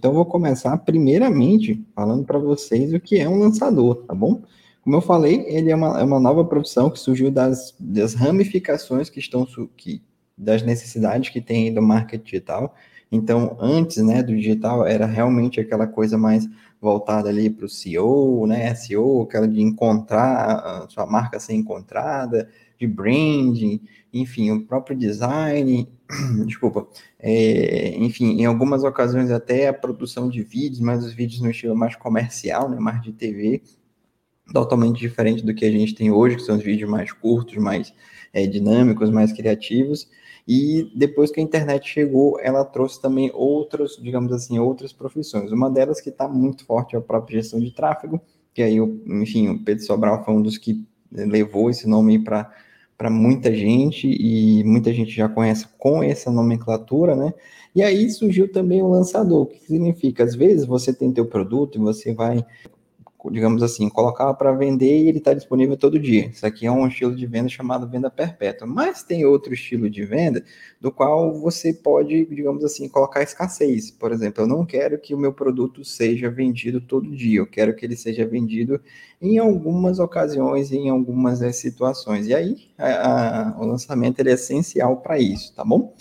Então, vou começar primeiramente falando para vocês o que é um lançador, tá bom? Como eu falei, ele é uma, é uma nova profissão que surgiu das, das ramificações que estão que, das necessidades que tem do marketing digital. Então, antes né, do digital, era realmente aquela coisa mais voltada ali para o CEO, né, SEO, aquela de encontrar a sua marca ser encontrada, de branding, enfim, o próprio design, desculpa, é, enfim, em algumas ocasiões até a produção de vídeos, mas os vídeos no estilo mais comercial, né, mais de TV, totalmente diferente do que a gente tem hoje, que são os vídeos mais curtos, mais é, dinâmicos, mais criativos. E depois que a internet chegou, ela trouxe também outras, digamos assim, outras profissões. Uma delas que está muito forte é a própria gestão de tráfego, que aí, enfim, o Pedro Sobral foi um dos que levou esse nome para para muita gente e muita gente já conhece com essa nomenclatura, né? E aí surgiu também o lançador, o que significa, às vezes você tem teu produto e você vai digamos assim, colocar para vender e ele está disponível todo dia. Isso aqui é um estilo de venda chamado venda perpétua. Mas tem outro estilo de venda do qual você pode, digamos assim, colocar escassez. Por exemplo, eu não quero que o meu produto seja vendido todo dia, eu quero que ele seja vendido em algumas ocasiões, em algumas eh, situações. E aí, a, a, o lançamento é essencial para isso, tá bom?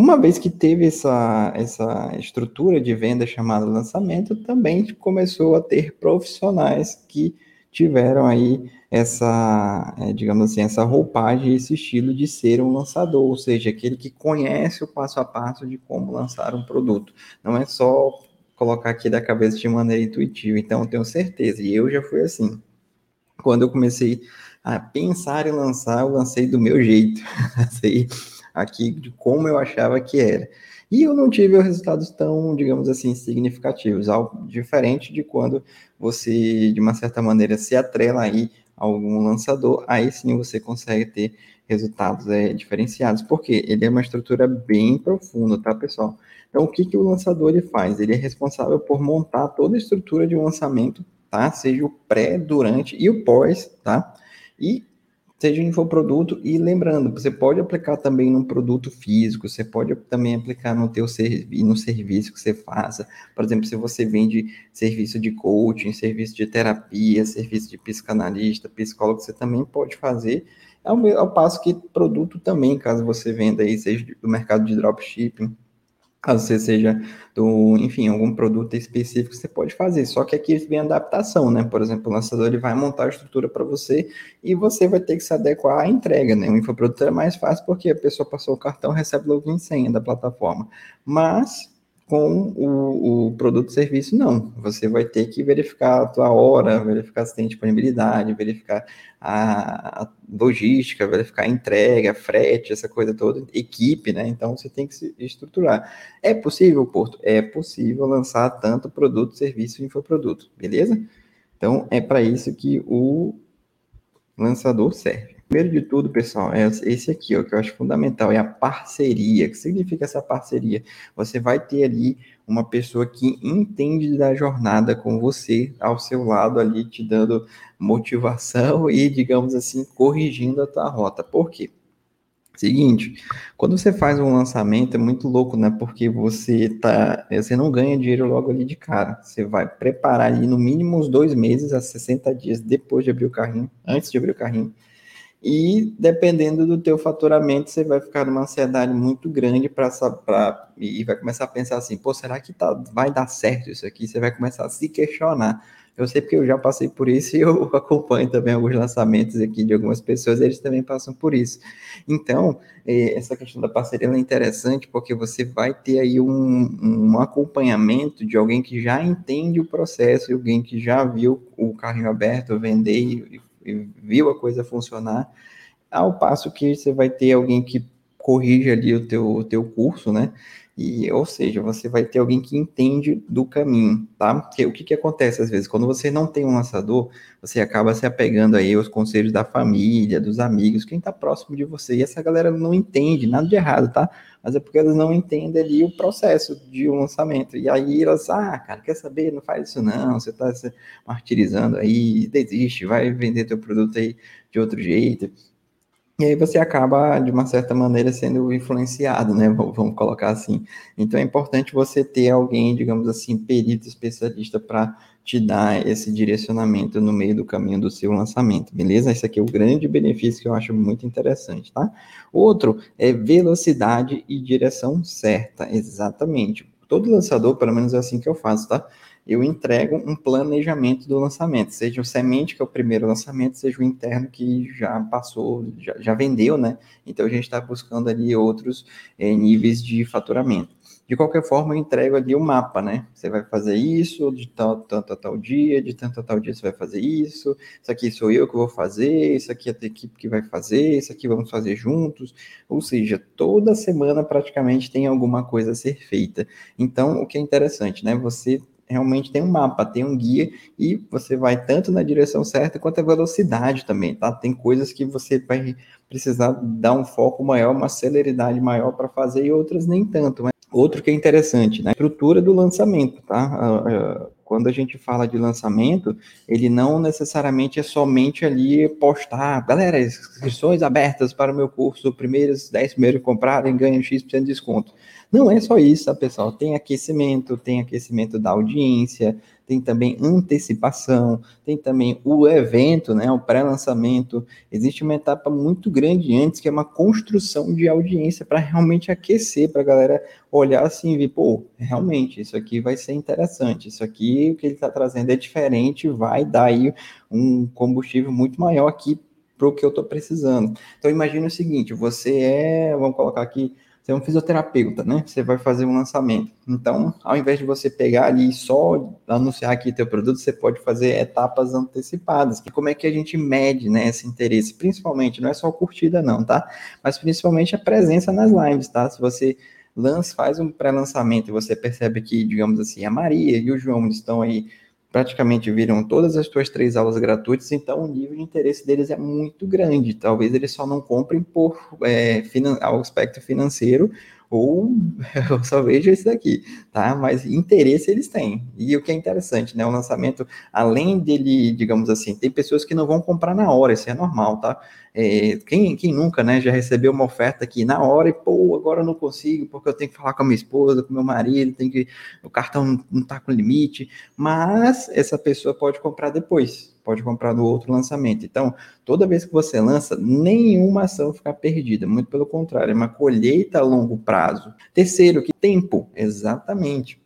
Uma vez que teve essa, essa estrutura de venda chamada lançamento, também começou a ter profissionais que tiveram aí essa, é, digamos assim, essa roupagem, esse estilo de ser um lançador, ou seja, aquele que conhece o passo a passo de como lançar um produto. Não é só colocar aqui da cabeça de maneira intuitiva. Então, tenho certeza, e eu já fui assim. Quando eu comecei a pensar em lançar, eu lancei do meu jeito. Lancei aqui de como eu achava que era. E eu não tive resultados tão, digamos assim, significativos, algo diferente de quando você, de uma certa maneira, se atrela aí a algum lançador, aí sim você consegue ter resultados é, diferenciados, porque ele é uma estrutura bem profunda, tá, pessoal? Então, o que, que o lançador ele faz? Ele é responsável por montar toda a estrutura de um lançamento, tá? Seja o pré, durante e o pós, tá? E seja em infoproduto e lembrando, você pode aplicar também num produto físico, você pode também aplicar no teu serviço, no serviço que você faça. Por exemplo, se você vende serviço de coaching, serviço de terapia, serviço de psicanalista, psicólogo, você também pode fazer. Ao, ao passo que produto também, caso você venda aí, seja do mercado de dropshipping, caso você seja do, enfim, algum produto específico, você pode fazer. Só que aqui vem adaptação, né? Por exemplo, o lançador ele vai montar a estrutura para você e você vai ter que se adequar à entrega, né? O infoproduto é mais fácil porque a pessoa passou o cartão, recebe login e senha da plataforma. Mas com o, o produto serviço, não. Você vai ter que verificar a tua hora, verificar se tem disponibilidade, verificar a, a logística, verificar a entrega, frete, essa coisa toda, equipe, né? Então você tem que se estruturar. É possível, Porto? É possível lançar tanto produto, serviço e infoproduto, beleza? Então é para isso que o lançador serve. Primeiro de tudo, pessoal, é esse aqui, ó, que eu acho fundamental, é a parceria. O que significa essa parceria? Você vai ter ali uma pessoa que entende da jornada com você ao seu lado ali, te dando motivação e, digamos assim, corrigindo a tua rota. Por quê? Seguinte, quando você faz um lançamento é muito louco, né? Porque você tá, você não ganha dinheiro logo ali de cara. Você vai preparar ali no mínimo uns dois meses a 60 dias depois de abrir o carrinho, antes de abrir o carrinho e dependendo do teu faturamento, você vai ficar numa ansiedade muito grande para e vai começar a pensar assim, pô, será que tá, vai dar certo isso aqui? Você vai começar a se questionar. Eu sei porque eu já passei por isso e eu acompanho também alguns lançamentos aqui de algumas pessoas, eles também passam por isso. Então, é, essa questão da parceria é interessante porque você vai ter aí um, um acompanhamento de alguém que já entende o processo, alguém que já viu o carrinho aberto vender e viu a coisa funcionar, ao passo que você vai ter alguém que corrige ali o teu, o teu curso, né? E, ou seja, você vai ter alguém que entende do caminho, tá? Porque o que, que acontece às vezes? Quando você não tem um lançador, você acaba se apegando aí aos conselhos da família, dos amigos, quem está próximo de você. E essa galera não entende nada de errado, tá? Mas é porque elas não entendem ali o processo de um lançamento. E aí elas, ah, cara, quer saber? Não faz isso não, você está se martirizando aí, desiste, vai vender teu produto aí de outro jeito. E aí você acaba, de uma certa maneira, sendo influenciado, né? Vamos colocar assim. Então é importante você ter alguém, digamos assim, perito, especialista para te dar esse direcionamento no meio do caminho do seu lançamento, beleza? Esse aqui é o grande benefício que eu acho muito interessante, tá? Outro é velocidade e direção certa, exatamente. Todo lançador, pelo menos é assim que eu faço, tá? eu entrego um planejamento do lançamento, seja o semente, que é o primeiro lançamento, seja o interno, que já passou, já, já vendeu, né? Então a gente está buscando ali outros é, níveis de faturamento. De qualquer forma, eu entrego ali o mapa, né? Você vai fazer isso, de tal, tanto a tal dia, de tanto tal dia você vai fazer isso, isso aqui sou eu que vou fazer, isso aqui é a equipe que vai fazer, isso aqui vamos fazer juntos. Ou seja, toda semana praticamente tem alguma coisa a ser feita. Então, o que é interessante, né? Você realmente tem um mapa, tem um guia e você vai tanto na direção certa quanto a velocidade também, tá? Tem coisas que você vai precisar dar um foco maior, uma celeridade maior para fazer e outras nem tanto. Mas outro que é interessante, né? A estrutura do lançamento, tá? Quando a gente fala de lançamento, ele não necessariamente é somente ali postar, galera, inscrições abertas para o meu curso, primeiros 10 primeiros comprarem ganham X% de desconto. Não é só isso, tá, pessoal? Tem aquecimento, tem aquecimento da audiência, tem também antecipação, tem também o evento, né, o pré-lançamento. Existe uma etapa muito grande antes, que é uma construção de audiência para realmente aquecer, para a galera olhar assim e ver, pô, realmente, isso aqui vai ser interessante, isso aqui, o que ele está trazendo é diferente, vai dar aí um combustível muito maior aqui para o que eu estou precisando. Então, imagine o seguinte, você é, vamos colocar aqui, é um fisioterapeuta, né? Você vai fazer um lançamento. Então, ao invés de você pegar ali e só anunciar aqui teu produto, você pode fazer etapas antecipadas. E como é que a gente mede, né, esse interesse? Principalmente, não é só curtida não, tá? Mas principalmente a presença nas lives, tá? Se você lança, faz um pré-lançamento e você percebe que, digamos assim, a Maria e o João estão aí praticamente viram todas as tuas três aulas gratuitas, então o nível de interesse deles é muito grande. Talvez eles só não comprem por é, aspecto financeiro ou eu só vejo esse daqui, tá? Mas interesse eles têm. E o que é interessante, né? O lançamento, além dele, digamos assim, tem pessoas que não vão comprar na hora, isso é normal, tá? É, quem, quem nunca, né, já recebeu uma oferta aqui na hora e, pô, agora eu não consigo porque eu tenho que falar com a minha esposa, com meu marido, tem que, o cartão não, não tá com limite, mas essa pessoa pode comprar depois, pode comprar no outro lançamento. Então, toda vez que você lança, nenhuma ação fica perdida, muito pelo contrário, é uma colheita a longo prazo. Terceiro, que tempo, exatamente.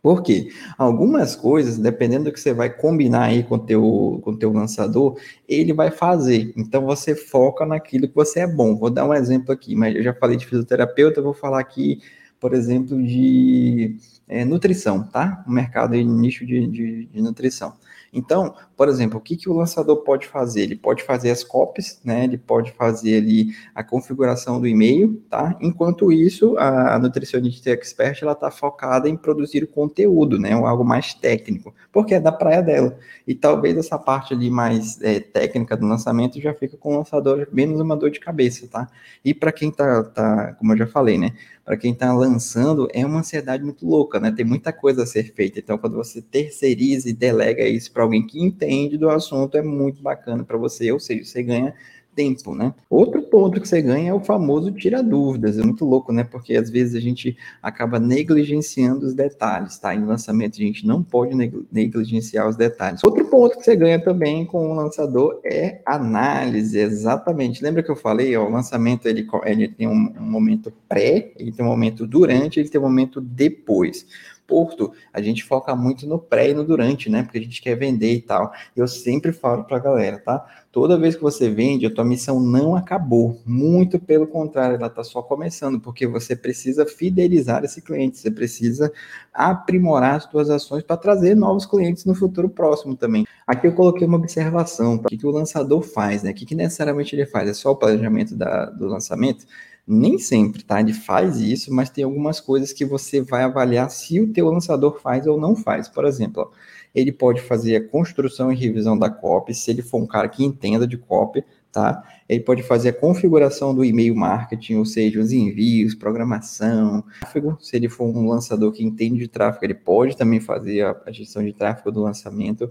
Por quê? Algumas coisas, dependendo do que você vai combinar aí com o teu, com teu lançador, ele vai fazer. Então você foca naquilo que você é bom. Vou dar um exemplo aqui, mas eu já falei de fisioterapeuta, vou falar aqui, por exemplo, de é, nutrição, tá? O mercado de nicho de, de, de nutrição. Então, por exemplo, o que, que o lançador pode fazer? Ele pode fazer as copies, né? Ele pode fazer ali a configuração do e-mail, tá? Enquanto isso, a, nutricionista expert ela está focada em produzir o conteúdo, né? Algo mais técnico, porque é da praia dela. E talvez essa parte ali mais é, técnica do lançamento já fica com o lançador menos uma dor de cabeça, tá? E para quem tá, tá, como eu já falei, né? Para quem está lançando, é uma ansiedade muito louca, né? Tem muita coisa a ser feita. Então, quando você terceiriza e delega isso para alguém que entende do assunto, é muito bacana para você. Ou seja, você ganha tempo, né? Outro ponto que você ganha é o famoso tira dúvidas. É muito louco, né? Porque às vezes a gente acaba negligenciando os detalhes, tá? Em lançamento a gente não pode negligenciar os detalhes. Outro ponto que você ganha também com o lançador é análise, exatamente. Lembra que eu falei, ó, o lançamento ele, ele tem um, um momento pré, ele tem um momento durante, ele tem um momento depois. Porto, a gente foca muito no pré e no durante, né? Porque a gente quer vender e tal. Eu sempre falo para a galera, tá? Toda vez que você vende, a tua missão não acabou. Muito pelo contrário, ela está só começando, porque você precisa fidelizar esse cliente, você precisa aprimorar as suas ações para trazer novos clientes no futuro próximo também. Aqui eu coloquei uma observação, tá? o que, que o lançador faz, né? O que, que necessariamente ele faz? É só o planejamento da, do lançamento? Nem sempre, tá? Ele faz isso, mas tem algumas coisas que você vai avaliar se o teu lançador faz ou não faz. Por exemplo, ele pode fazer a construção e revisão da copy, se ele for um cara que entenda de copy, tá? Ele pode fazer a configuração do e-mail marketing, ou seja, os envios, programação, tráfego. Se ele for um lançador que entende de tráfego, ele pode também fazer a, gestão de tráfego do lançamento.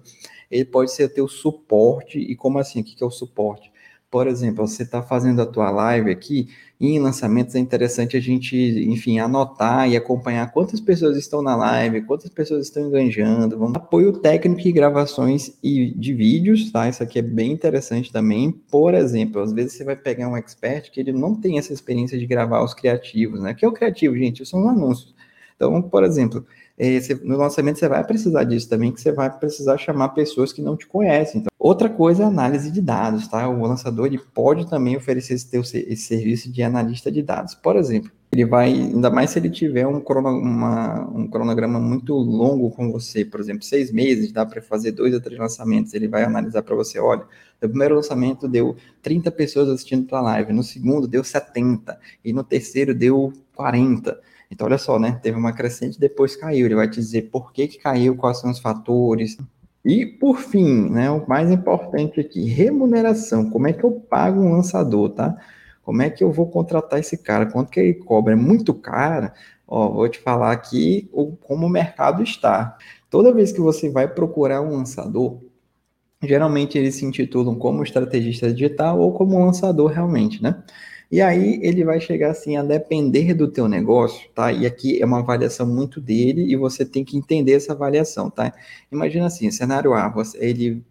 Ele pode ser o teu suporte. E como assim? O que é o suporte? Por exemplo, você está fazendo a tua live aqui, e em lançamentos é interessante a gente, enfim, anotar e acompanhar quantas pessoas estão na live, quantas pessoas estão enganjando. Vamos apoio técnico e gravações e de vídeos, tá? Isso aqui é bem interessante também. Por exemplo, às vezes você vai pegar um expert que ele não tem essa experiência de gravar os criativos, né? Que é o criativo, gente, são os anúncios. Então, por exemplo, é, no lançamento você vai precisar disso também, que você vai precisar chamar pessoas que não te conhecem. Então, outra coisa é análise de dados, tá? O lançador ele pode também oferecer esse, teu, esse serviço de analista de dados. Por exemplo, ele vai, ainda mais se ele tiver um, crono, uma, um cronograma muito longo com você, por exemplo, seis meses, dá para fazer dois ou três lançamentos, ele vai analisar para você, olha, no primeiro lançamento deu 30 pessoas assistindo para a live, no segundo deu 70, e no terceiro deu 40. Então, olha só, né? Teve uma crescente, depois caiu. Ele vai te dizer por que, que caiu, quais são os fatores. E, por fim, né, o mais importante aqui, remuneração. Como é que eu pago um lançador, tá? Como é que eu vou contratar esse cara? Quanto que ele cobra? É muito caro? Ó, vou te falar aqui o, como o mercado está. Toda vez que você vai procurar um lançador, geralmente eles se intitulam como estrategista digital ou como lançador realmente, né? E aí ele vai chegar assim a depender do teu negócio, tá? E aqui é uma avaliação muito dele e você tem que entender essa avaliação, tá? Imagina assim, cenário A, você, ele,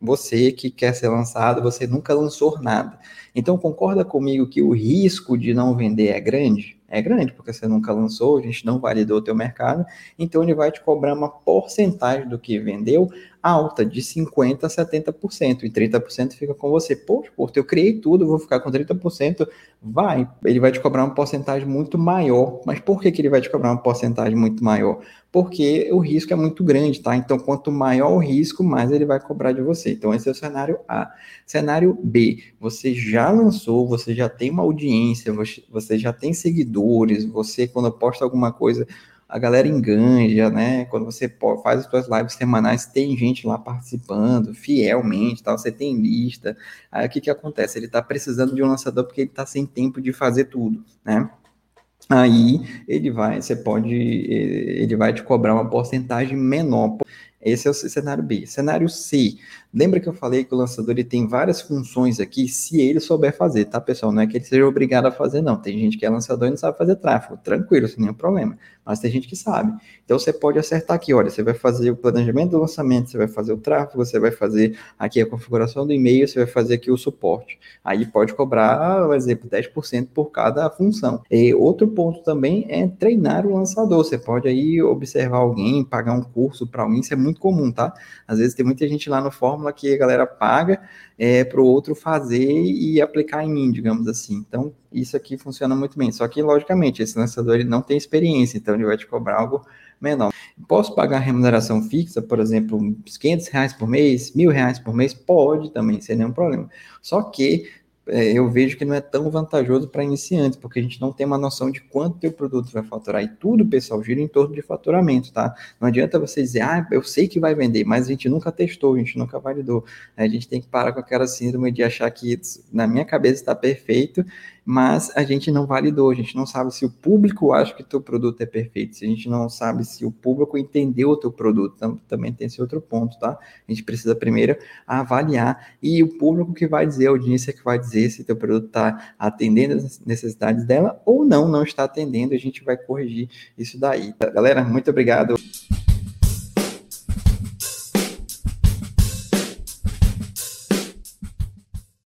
você que quer ser lançado, você nunca lançou nada. Então concorda comigo que o risco de não vender é grande? É grande, porque você nunca lançou, a gente não validou o teu mercado, então ele vai te cobrar uma porcentagem do que vendeu alta, de 50% a 70%, e 30% fica com você. Poxa, eu criei tudo, vou ficar com 30%, vai. Ele vai te cobrar uma porcentagem muito maior. Mas por que, que ele vai te cobrar uma porcentagem muito maior? Porque o risco é muito grande, tá? Então, quanto maior o risco, mais ele vai cobrar de você. Então, esse é o cenário A. Cenário B, você já lançou, você já tem uma audiência, você já tem seguidores, você, quando posta alguma coisa, a galera enganja, né? Quando você faz as suas lives semanais, tem gente lá participando fielmente, tal, você tem lista. Aí o que que acontece? Ele está precisando de um lançador porque ele está sem tempo de fazer tudo, né? Aí ele vai, você pode, ele vai te cobrar uma porcentagem menor. Esse é o cenário B. Cenário C, Lembra que eu falei que o lançador ele tem várias funções aqui, se ele souber fazer, tá, pessoal? Não é que ele seja obrigado a fazer, não. Tem gente que é lançador e não sabe fazer tráfego, tranquilo, sem nenhum problema. Mas tem gente que sabe. Então você pode acertar aqui, olha, você vai fazer o planejamento do lançamento, você vai fazer o tráfego, você vai fazer aqui a configuração do e-mail, você vai fazer aqui o suporte. Aí pode cobrar, por exemplo, 10% por cada função. E outro ponto também é treinar o lançador. Você pode aí observar alguém, pagar um curso para alguém, isso é muito comum, tá? Às vezes tem muita gente lá no fórum fórmula que a galera paga é, para o outro fazer e aplicar em mim, digamos assim. Então, isso aqui funciona muito bem. Só que, logicamente, esse lançador ele não tem experiência, então ele vai te cobrar algo menor. Posso pagar remuneração fixa, por exemplo, 500 reais por mês, mil reais por mês? Pode também, sem nenhum problema. Só que eu vejo que não é tão vantajoso para iniciantes, porque a gente não tem uma noção de quanto teu produto vai faturar. E tudo, pessoal, gira em torno de faturamento, tá? Não adianta você dizer, ah, eu sei que vai vender, mas a gente nunca testou, a gente nunca validou. A gente tem que parar com aquela síndrome de achar que na minha cabeça está perfeito mas a gente não validou, a gente não sabe se o público acha que teu produto é perfeito, se a gente não sabe se o público entendeu o teu produto, também tem esse outro ponto, tá? A gente precisa primeiro avaliar e o público que vai dizer, a audiência que vai dizer se teu produto está atendendo as necessidades dela ou não, não está atendendo, a gente vai corrigir isso daí. Galera, muito obrigado.